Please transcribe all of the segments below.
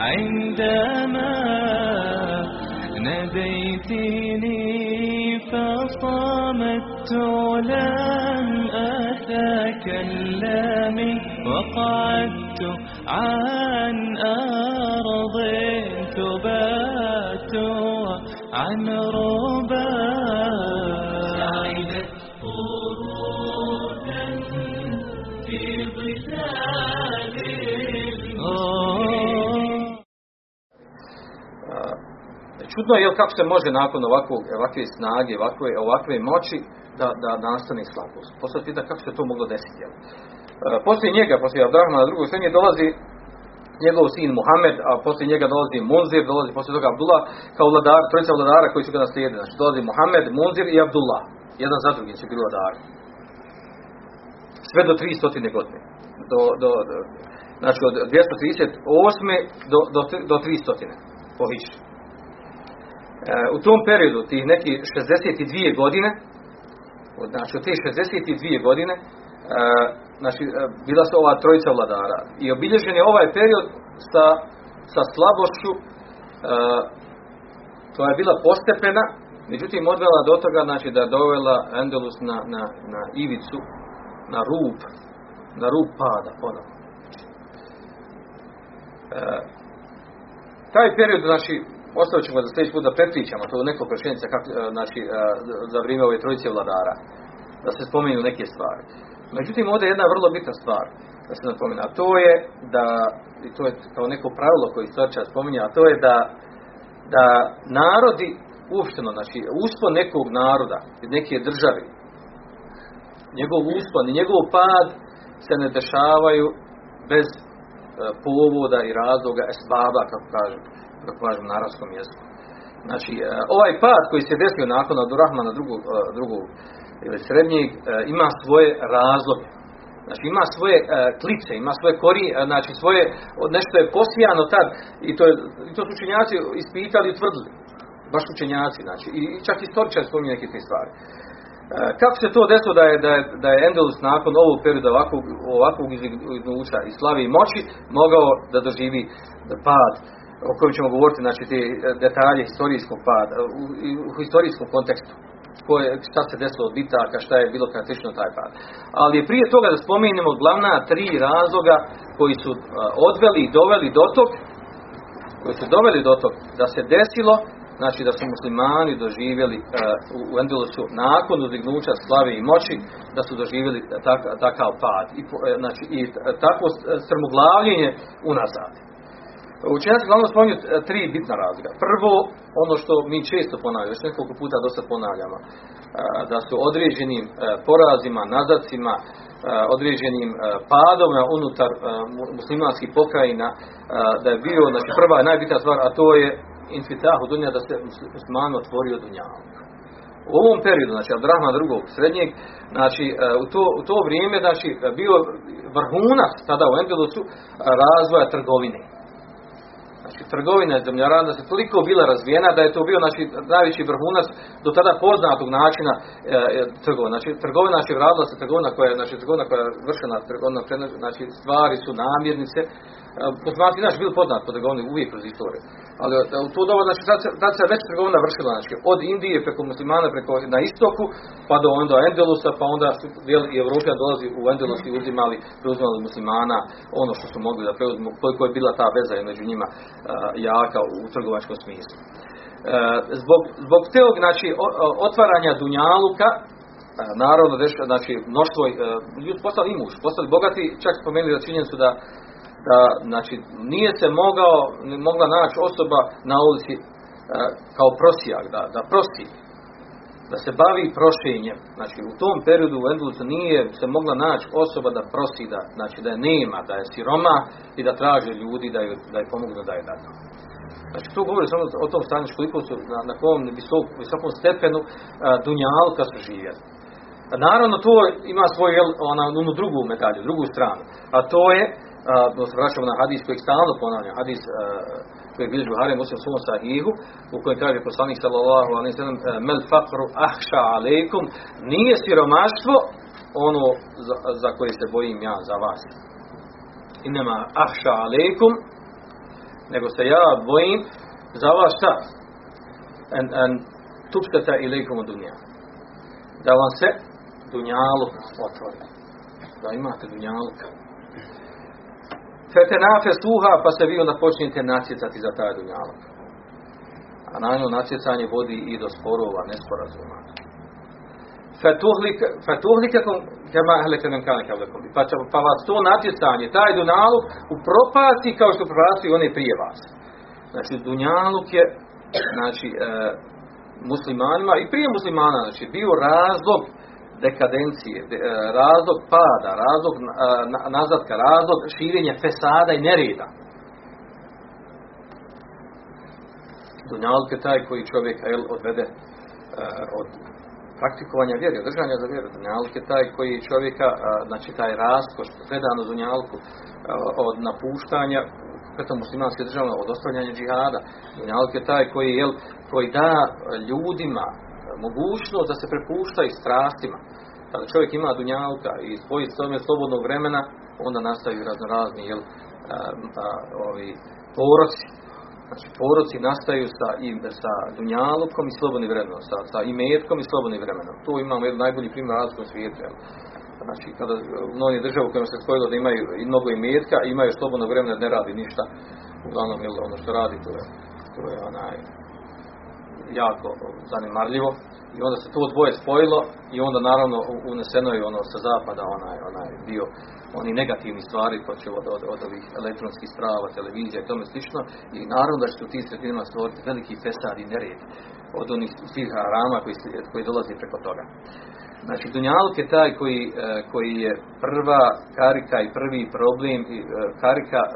عندما ناديتني فصمت لم أتكلم وقعدت عن أرض تبات عن ربا Čudno je kako se može nakon ovakvog, ovakve snage, ovakve, ovakve moći da, da nastane slabost. Poslije pita kako se to moglo desiti. jel? E, Poslije njega, poslije Abdurrahmana drugog srednje dolazi njegov sin Muhammed, a poslije njega dolazi Munzir, dolazi poslije toga Abdullah, kao vladar, trojica vladara koji su ga naslijedili. Znači dolazi Muhammed, Munzir i Abdullah. Jedan za drugim su bili vladari. Sve do 300 godine. Do, do, do, znači od 238. do, do, do 300. po. E, u tom periodu, tih nekih 62 godine, od- znači od te 62 godine, e, znači, e, bila su ova trojica vladara. I obilježen je ovaj period sa, sa slabošću, koja je bila postepena, međutim odvela do toga znači, da je dovela Endelus na, na, na ivicu, na rub, na rub pada ponovno. E, taj period, znači, ostavit ćemo za sljedeći put da prepričamo to nekoliko rečenica kako, e, znači, e, za vrijeme ove trojice vladara, da se spomenu neke stvari. Međutim, ovdje je jedna vrlo bitna stvar da se napomene, a to je da, i to je kao neko pravilo koje istoričar spominje, a to je da, da narodi uopšteno, znači uspon nekog naroda, neke države, njegov uspon i njegov pad se ne dešavaju bez e, povoda i razloga esbaba, kako kažu, kako kažu na arabskom jeziku. Znači, e, ovaj pad koji se desio nakon od Rahmana drugog, e, drugog ili srednjeg, e, ima svoje razloge. Znači ima svoje klice, ima svoje kori, znači svoje, nešto je posijano tad i to, je, i to su učenjaci ispitali i utvrdili. Baš učenjaci, znači. I, i čak istoričar spominje neke te stvari. Kako se to desilo da je, da je, da je Endelus nakon ovog perioda ovakvog, ovakvog iznuća i slavi i moći mogao da doživi pad o kojem ćemo govoriti, znači te e, detalje historijskog pada, u, u, u historijskom kontekstu koje, šta se desilo od bitaka, šta je bilo karakteristično taj pad. Ali je prije toga da spomenemo glavna tri razloga koji su a, odveli i doveli do tog, koji su doveli do tog da se desilo, znači da su muslimani doživjeli a, u, u Endelusu nakon uzdignuća slave i moći, da su doživjeli tak, takav pad i, e, znači, i takvo strmoglavljenje unazad. Učenjaci glavno spominju e, tri bitna razloga. Prvo, ono što mi često ponavljamo, još nekoliko puta dosta ponavljamo, e, da su određenim e, porazima, nazacima, određenim padovima unutar mu- muslimanskih pokrajina, da je bio, znači prva i najbitnija stvar, a to je infitahu dunja, da se mus- muslimanu otvorio dunjaluk. U ovom periodu, znači Abdurrahman drugog srednjeg, znači u to, u to vrijeme, znači bio vrhunac tada u Endelusu e, razvoja trgovine. Trgovina zemljarada se toliko bila razvijena da je to bio znači, najveći vrhunac do tada poznatog načina e, e, trgovina. Znači, trgovina znači radila se trgovina koja je, znači, trgovina koja je vršena, trgovina, znači, stvari su namirnice. E, Muslimanci naši bili poznati po trgovini uvijek kroz istoriju. Ali e, u to doba, znači, tad, se- već trgovina vršila, znači, od Indije preko muslimana, preko na istoku, pa do onda Endelusa, pa onda su dijeli i Evropija dolazi u Endelus i uzimali, preuzimali muslimana ono što su mogli da preuzmu, koliko je bila ta veza među njima a, jaka u trgovačkom smislu. E, zbog, zbog teog, znači, otvaranja Dunjaluka, a, naravno, znači, mnoštvo, e, ljudi postali imuš, postali bogati, čak spomenuli da činjenicu da da znači nije se mogao mogla naći osoba na ulici e, kao prosijak da da prosi da se bavi prošenjem. Znači u tom periodu u Endelusu nije se mogla naći osoba da prosi da, znači da je nema, da je siroma i da traže ljudi da je, da je pomognu da je datu. Znači to govori samo o tom stanju koliko su na, na kom visok, visokom stepenu a, dunjalka su živjeli. Naravno to ima svoju ona, onu drugu medalju, drugu stranu. A to je, a, se vraćamo na hadis koji stalno ponavljam, hadis a, koji bilježi Buhari Muslim svom sahihu, u kojem kaže poslanik sallallahu alejhi ve sellem mel faqru ahsha alejkum, nije siromaštvo ono za, za koje se bojim ja za vas. Inema ahsha alejkum, nego se ja bojim za vas šta? En, en tupstata ilaikum od dunja. Da vam se dunjaluk otvori. Da imate dunjaluka. Fetenafe suha, pa se vi onda počnete natjecati za taj dunjaluk. A na nju natjecanje vodi i do sporova, nesporazuma. Fetuhlikakum kema ehlekanem kane kavlekom. Pa, će, pa vas to natjecanje, taj dunjaluk upropasti kao što propasti one prije vas. Znači, dunjaluk je znači, e, muslimanima i prije muslimana, znači, bio razlog dekadencije, de, e, razlog pada, razlog e, nazadka, razlog širenja fesada i nereda. Dunjaluk je taj koji čovjeka jel, odvede e, od praktikovanja vjere, održanja za vjeru. Dunjaluk je taj koji čovjeka, znači taj raskoš, predano dunjalku, od napuštanja preto muslimanske države, od ostavljanja džihada. Dunjaluk je taj koji, jel, koji da ljudima mogućnost da se prepuštaju strastima. Kada čovjek ima dunjalka i spoji s slobodnog vremena, onda nastaju raznorazni jel, a, a, ovi poroci, Znači, poroci nastaju sa, i, sa dunjalukom i slobodnim vremenom, sa, sa imetkom i slobodnim vremenom. Tu imamo jedan najbolji primjer razlikom svijetu. Jel? Znači, kada u mnogim državu kojima se spojilo da imaju i mnogo imetka, imaju slobodno vremena da ne radi ništa. Uglavnom, jel, ono što radi, to je, to je onaj, jako zanimarljivo. I onda se to dvoje spojilo i onda naravno uneseno je ono sa zapada onaj, onaj dio oni negativni stvari počeo od, od, od ovih elektronskih sprava, televizija i tome slično i naravno da će u tim sredinama stvoriti veliki fesad i nered od onih svih rama koji, koji dolazi preko toga. Znači, Dunjaluk je taj koji, e, koji je prva karika i prvi problem, e, karika e,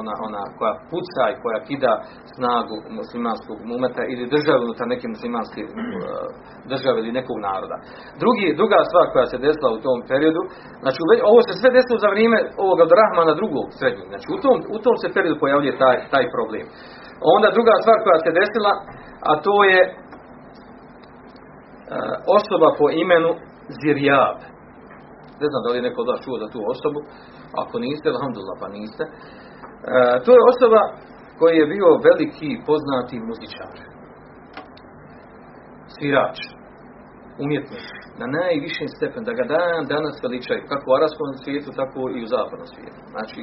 ona, ona koja puca i koja kida snagu muslimanskog mumeta ili države unutar neke muslimanske države ili nekog naroda. Drugi, druga stvar koja se desila u tom periodu, znači ovo se sve desilo za vrijeme ovoga Rahmana drugog srednjeg, znači u tom, u tom se periodu pojavljuje taj, taj problem. Onda druga stvar koja se desila, a to je osoba po imenu Zirjab. Ne znam da li je neko od vas čuo za tu osobu. Ako niste, alhamdulillah, pa niste. E, to je osoba koji je bio veliki poznati muzičar. Svirač. Umjetnik. Na najvišem stepen. Da ga dan danas veličaju. Kako u arabskom svijetu, tako i u zapadnom svijetu. Znači,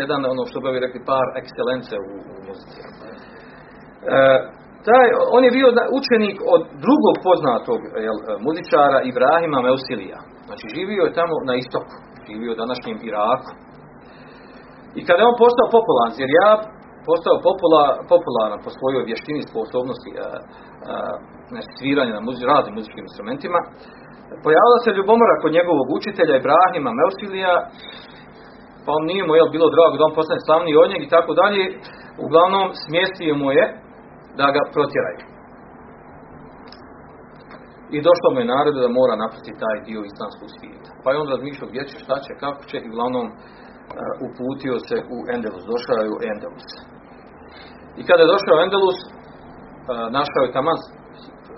jedan, ono što bi rekli, par ekscelence u, u muzici. E, taj, on je bio učenik od drugog poznatog jel, muzičara Ibrahima Meusilija. Znači živio je tamo na istoku, živio u današnjem Iraku. I kada je on postao popularan, jer ja postao popula, popularan po svojoj vještini sposobnosti a, a, sviranja na muzi, raznim muzičkim instrumentima, pojavila se ljubomora kod njegovog učitelja Ibrahima Meusilija, pa on nije mu jel, bilo drago da on postane slavni od njeg i tako dalje. Uglavnom, smjestio mu je da ga protjeraju. I došlo mu je naredu da mora napustiti taj dio islamskog svijeta. Pa je on razmišljao gdje će, šta će, kako će i uglavnom uh, uputio se u Endelus. Došao je u Endelus. I kada je došao u Endelus, uh, našao je tamo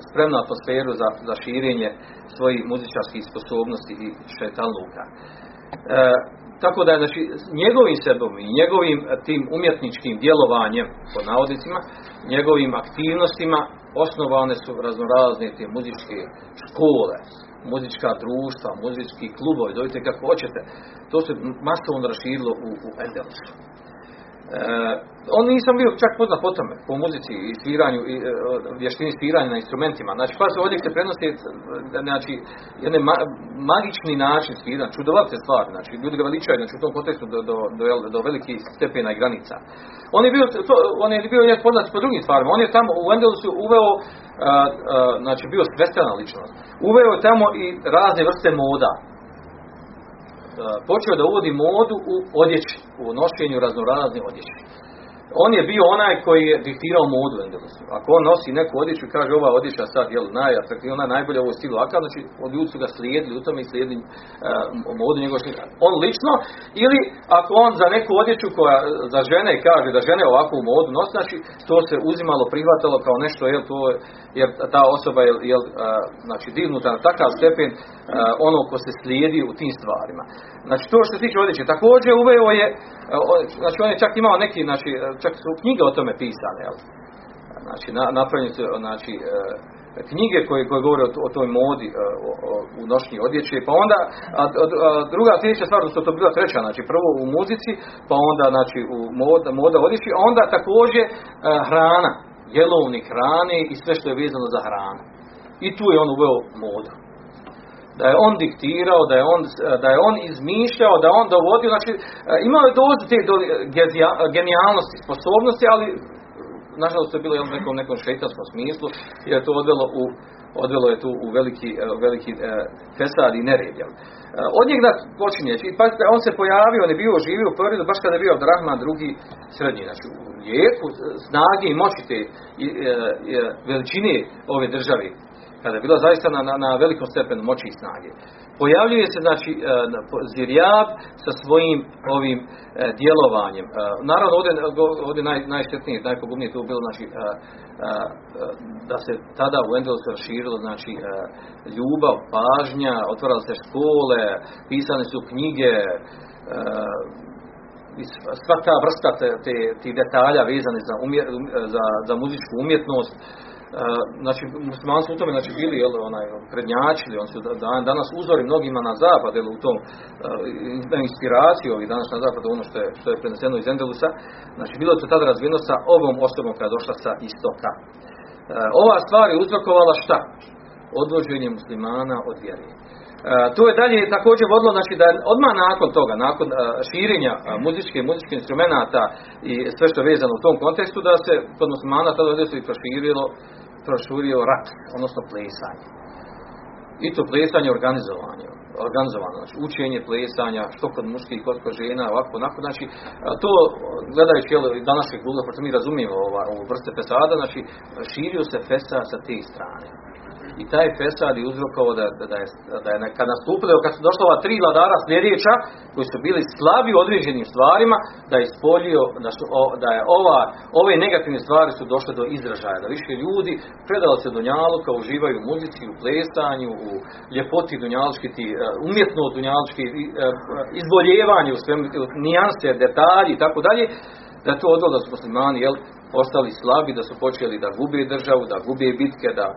spremnu atmosferu za, za širenje svojih muzičarskih sposobnosti i šetalnuka. Uh, tako da je znači, njegovim sebom i njegovim tim umjetničkim djelovanjem, pod navodnicima, njegovim aktivnostima osnovane su raznorazne te muzičke škole, muzička društva, muzički klubovi, dojte kako hoćete. To se masovno raširilo u, u Endelusu. E, on nisam bio čak poznat po tome, po muzici i sviranju, i, e, vještini sviranja na instrumentima. Znači, pa se ovdje se prenosi e, znači, jedan ma, magični način sviranja, čudovate stvari, znači, ljudi ga veličaju, znači, u tom kontekstu do, do, do, do velikih stepena i granica. On je bio, to, on je bio jedan poznat po drugim stvarima. On je tamo u Endelusu uveo, a, a, znači, bio svestrana ličnost. Uveo je tamo i razne vrste moda počeo da uvodi modu u odjeći, u nošenju raznorazne odjeći on je bio onaj koji je diktirao modu Endelusu. Ako on nosi neku odjeću i kaže ova odjeća sad je najatraktivnija, ona najbolja u stilu Aka, znači od ljudi su ga slijedili u tome i slijedili uh, modu njegov On lično, ili ako on za neku odjeću koja za žene kaže da žene ovakvu modu nosi, znači to se uzimalo, prihvatalo kao nešto, jel to jer ta osoba je jel, uh, znači dignuta na takav stepen uh, ono ko se slijedi u tim stvarima. Znači to što se tiče odjeće, također uveo je, znači on je čak imao neki, znači čak su knjige o tome pisane, jel? Znači, na, napravljene su, znači, e, knjige koje, koje govore o, o toj modi e, o, o, u nošnji odjeće, pa onda, a, a, a druga sljedeća stvar, što to bila treća, znači prvo u muzici, pa onda, znači, u moda, moda odjeći, a onda također e, hrana, jelovnik hrane i sve što je vezano za hranu. I tu je on uveo modu da je on diktirao, da je on, da je on izmišljao, da je on dovodio, znači imao je dozu te do, genijalnosti, sposobnosti, ali nažalost to je bilo u nekom, nekom šeitanskom smislu, jer je to odvelo u odvelo je tu u veliki, veliki e, fesad i nered. Od njega počinje, pa on se pojavio, on je bio živio u periodu, baš kada je bio Abdurrahman drugi srednji, znači u lijeku snage i moći te e, e, veličine ove države, kada je bila zaista na, na, na velikom stepenu moći i snage. Pojavljuje se znači e, Zirjab sa svojim ovim e, djelovanjem. E, naravno ovdje, ovdje naj, najštetnije, najpogubnije to bilo znači da se tada u Endelusu raširilo znači ljubav, pažnja, otvarale se škole, pisane su knjige, sva ta vrsta te, te, te detalja vezane za, umje, za, za muzičku umjetnost znači muslimani su u tome znači bili jel, onaj prednjačili, oni su dan, danas uzori mnogima na zapad, jel, u tom na inspiraciju ovih danas na zapadu ono što je, što je preneseno iz Endelusa, znači bilo to tada razvijeno sa ovom osobom koja je došla sa istoka. Ova stvar je uzrokovala šta? Odvođenje muslimana od vjere. to je dalje također vodilo, znači da odmah nakon toga, nakon širenja muzičke muzičkih instrumenata i sve što je vezano u tom kontekstu, da se kod muslimana tada se i proširilo prošurio rat, odnosno plesanje. I to plesanje organizovanje, organizovano, znači učenje plesanja, što kod muških, kod kod žena, ovako, onako, znači, to, gledajući, jel, današnjeg gluda, pošto mi razumijemo ova, ovu vrste fesada, znači, širio se fesad sa te strane i taj fesad je uzrokovao da, da, je, da je kad nastupili, kad su došla ova tri vladara sljedeća, koji su bili slabi u određenim stvarima, da je ispolio, da, su, da je ova, ove negativne stvari su došle do izražaja, da više ljudi predali se do njaluka, uživaju u muzici, u plesanju, u ljepoti dunjalučki, ti, e, umjetno dunjalučki, e, izboljevanje u svemu, nijanse, detalji i tako dalje, da to odvalo da su muslimani, jel, ostali slabi, da su počeli da gube državu, da gube bitke, da,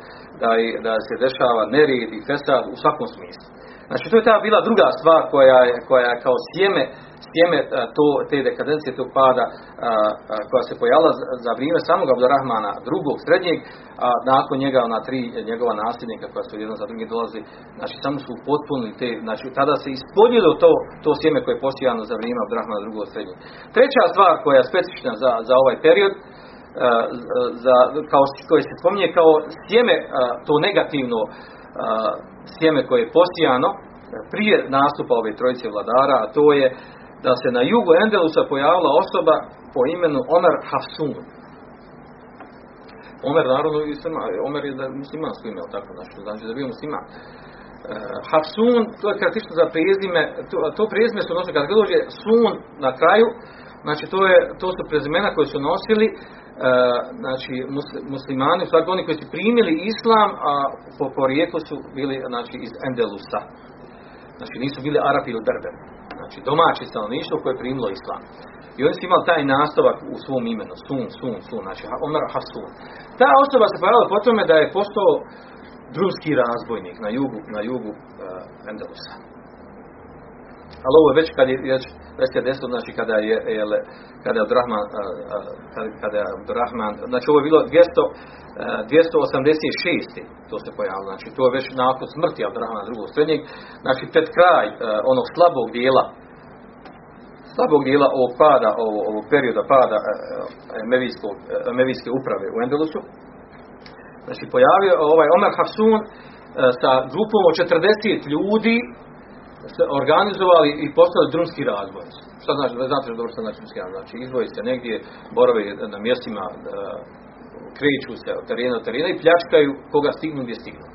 da, da se dešava nered i fesad u svakom smislu. Znači, to je ta bila druga stvar koja je, koja je kao sjeme, sjeme to, te dekadencije, tog pada, a, a, koja se pojavila za, za vrijeme samog Abdurrahmana drugog, srednjeg, a nakon njega ona tri njegova nasljednika koja su jedan za drugi dolazi, znači samo su potpunili te, znači tada se ispodnjelo to, to sjeme koje je posijano za vrijeme Abdurrahmana drugog srednjeg. Treća stvar koja je specifična za, za ovaj period, za, kao, koje se spominje kao sjeme, to negativno sjeme koje je posijano prije nastupa ove trojice vladara, a to je da se na jugu Endelusa pojavila osoba po imenu Omer Hafsun. Omer naravno Omer je da muslimansko ime, tako znači, znači da bio musliman. Hafsun, to je kratično za prezime, to, to prezime su nosili, kad dođe sun na kraju, znači to, je, to su prezimena koje su nosili E, znači muslimani, u oni koji su primili islam, a po porijeklu su bili znači iz Endelusa. Znači nisu bili Arapi ili Berber. Znači domaći stanovništvo koje je primilo islam. I oni su imali taj nastavak u svom imenu, Sun, Sun, Sun, znači Omer Hasun. Ta osoba se pojavila po tome da je postao drumski razbojnik na jugu, na jugu uh, Endelusa. Ali ovo je već kad je, već, već se desilo, znači kada je, jel, kada je Abdurrahman, kada, je Abdurrahman, znači ovo je bilo 200, e, 286. to se pojavilo, znači to je već nakon smrti Abdurrahmana drugog srednjeg, znači pred kraj a, onog slabog dijela, slabog dijela ovog pada, ovog, ovog perioda pada Emevijske uprave u Endelusu, znači pojavio ovaj Omer Hafsun sa grupom od 40 ljudi organizovali i postali drumski razvoj. Šta znači, znate dobro što znači drumski razvoj? Znači izvoji se negdje, borove na mjestima, e, kreću se od terena od terena i pljačkaju koga stignu gdje stignu.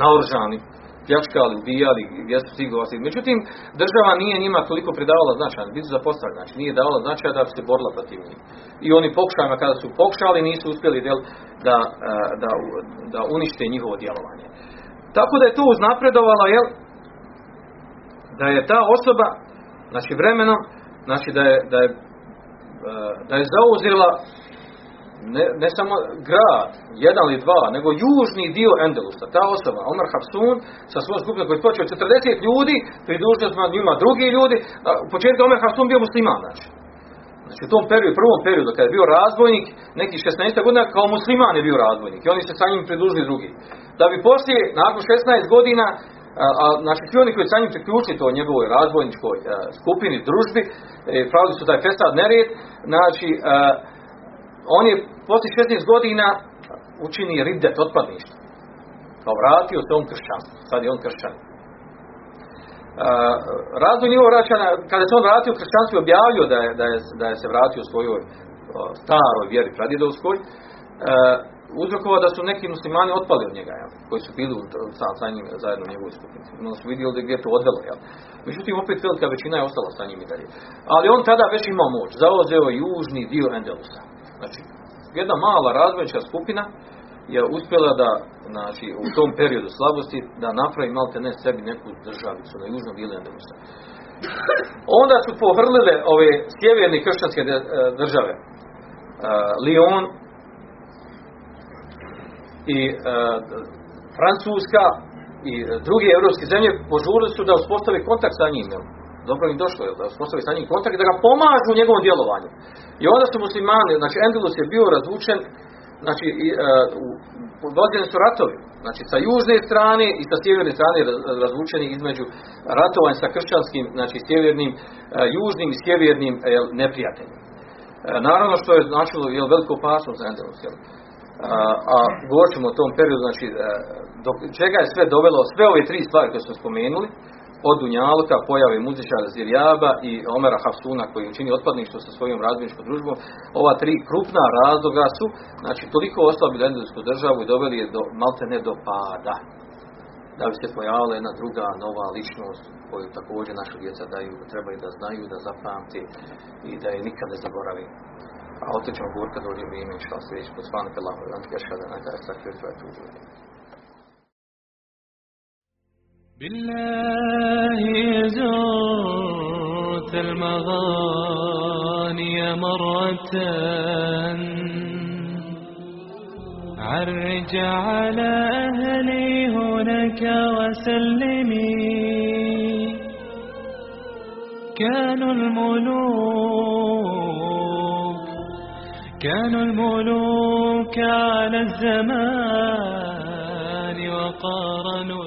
Naoružani, pljačkali, ubijali, gdje su stigli. Međutim, država nije njima toliko pridavala značaj, bili su zapostavljeni, znači nije davala značaj da bi se borila protiv njih. I oni pokušajima, kada su pokušali, nisu uspjeli del, da, e, da, da unište njihovo djelovanje. Tako da je to uznapredovalo, jel, da je ta osoba znači vremenom znači da je, da je, e, da je zauzela ne, ne samo grad, jedan ili dva, nego južni dio Endelusa, ta osoba, Omar Hafsun, sa svojom skupinom koji počeo 40 ljudi, pridružio smo njima drugi ljudi, a u početku Omar Hafsun bio musliman, znači. Znači u tom periodu, prvom periodu, kada je bio razbojnik, nekih 16 godina, kao musliman je bio razbojnik i oni se sa njim pridružili drugi. Da bi poslije, nakon 16 godina, a, znači svi oni koji sa njim priključili to njegovoj razvojničkoj a, skupini, družbi, e, pravili su taj festad nered, znači a, on je posle 16 godina učini riddet otpadništvo. Kao vratio se on kršćanstvo. Sad je on kršćan. Uh, razvoj njegov vraćana, kada se on vratio u kršćanstvo objavio da je, da je, da je se vratio u svojoj staroj vjeri pradjedovskoj, uzrokovao da su neki muslimani otpali od njega, jel? koji su bili sa, sa njim zajedno u njegovoj skupnici. Onda su vidjeli gdje to odvelo. Jel? Međutim, opet velika većina je ostala sa njim i dalje. Ali on tada već imao moć. Zauzeo južni dio Endelusa. Znači, jedna mala razvojnička skupina je uspjela da, znači, u tom periodu slabosti, da napravi malte ne sebi neku državicu na južnom dijelu Endelusa. Onda su povrlile ove sjeverne kršćanske e, države. Uh, Lyon, i e, Francuska i druge evropske zemlje požurili su da uspostave kontakt sa njim. Jel? Dobro im došlo, jel? da uspostave sa njim kontakt, da ga pomažu u njegovom djelovanju. I onda su muslimani, znači Endulus je bio razvučen, znači i, uh, vođeni su ratovi, znači sa južne strane i sa sjeverne strane razvučeni između ratovanja sa kršćanskim, znači sjevernim, uh, južnim i sjevernim neprijateljima. Naravno što je značilo jel, veliko opasnost za Endulus? A, a govorit ćemo o tom periodu, znači, e, do čega je sve dovelo, sve ove tri stvari koje smo spomenuli, od Dunjaluka, pojave muzičara Zirjaba i Omera Hafsuna koji učini otpadništvo sa svojom razbojničkom družbom, ova tri krupna razloga su, znači, toliko oslabili endeljsku državu i doveli je do, malte ne do pada. Da bi se pojavila jedna druga, nova ličnost koju također naša djeca daju, trebaju da znaju, da zapamti i da je nikad ne zaboravi. أعوذ جمهور كذوري بي من شخصيش سبحانك اللهم. وبحمدك أشهد أن لا أستغفرك وأتوب إليك. بالله زرت المغاني مرة. عرج على أهلي هناك وسلمي. كانوا الملوك كانوا الملوك على الزمان وقارنوا